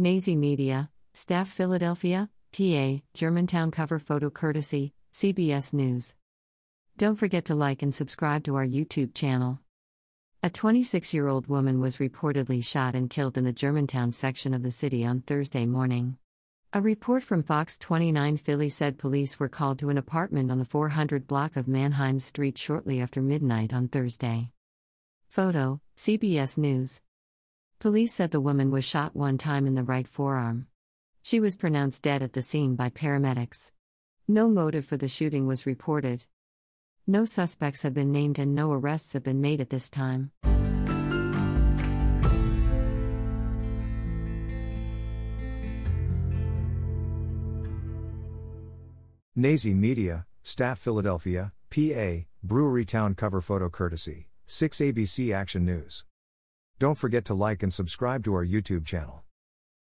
Nazi Media, Staff Philadelphia, PA, Germantown cover photo courtesy, CBS News. Don't forget to like and subscribe to our YouTube channel. A 26 year old woman was reportedly shot and killed in the Germantown section of the city on Thursday morning. A report from Fox 29 Philly said police were called to an apartment on the 400 block of Mannheim Street shortly after midnight on Thursday. Photo CBS News. Police said the woman was shot one time in the right forearm. She was pronounced dead at the scene by paramedics. No motive for the shooting was reported. No suspects have been named and no arrests have been made at this time. Nazi Media, Staff Philadelphia, PA, Brewerytown cover photo courtesy, 6 ABC Action News. Don't forget to like and subscribe to our YouTube channel.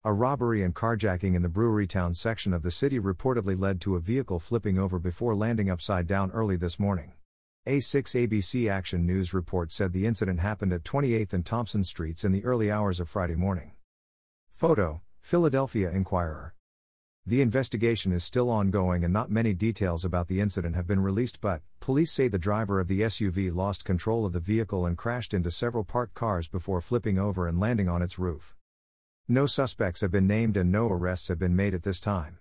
A robbery and carjacking in the Brewerytown section of the city reportedly led to a vehicle flipping over before landing upside down early this morning. A6 ABC Action News report said the incident happened at 28th and Thompson Streets in the early hours of Friday morning. Photo Philadelphia Inquirer. The investigation is still ongoing and not many details about the incident have been released, but police say the driver of the SUV lost control of the vehicle and crashed into several parked cars before flipping over and landing on its roof. No suspects have been named and no arrests have been made at this time.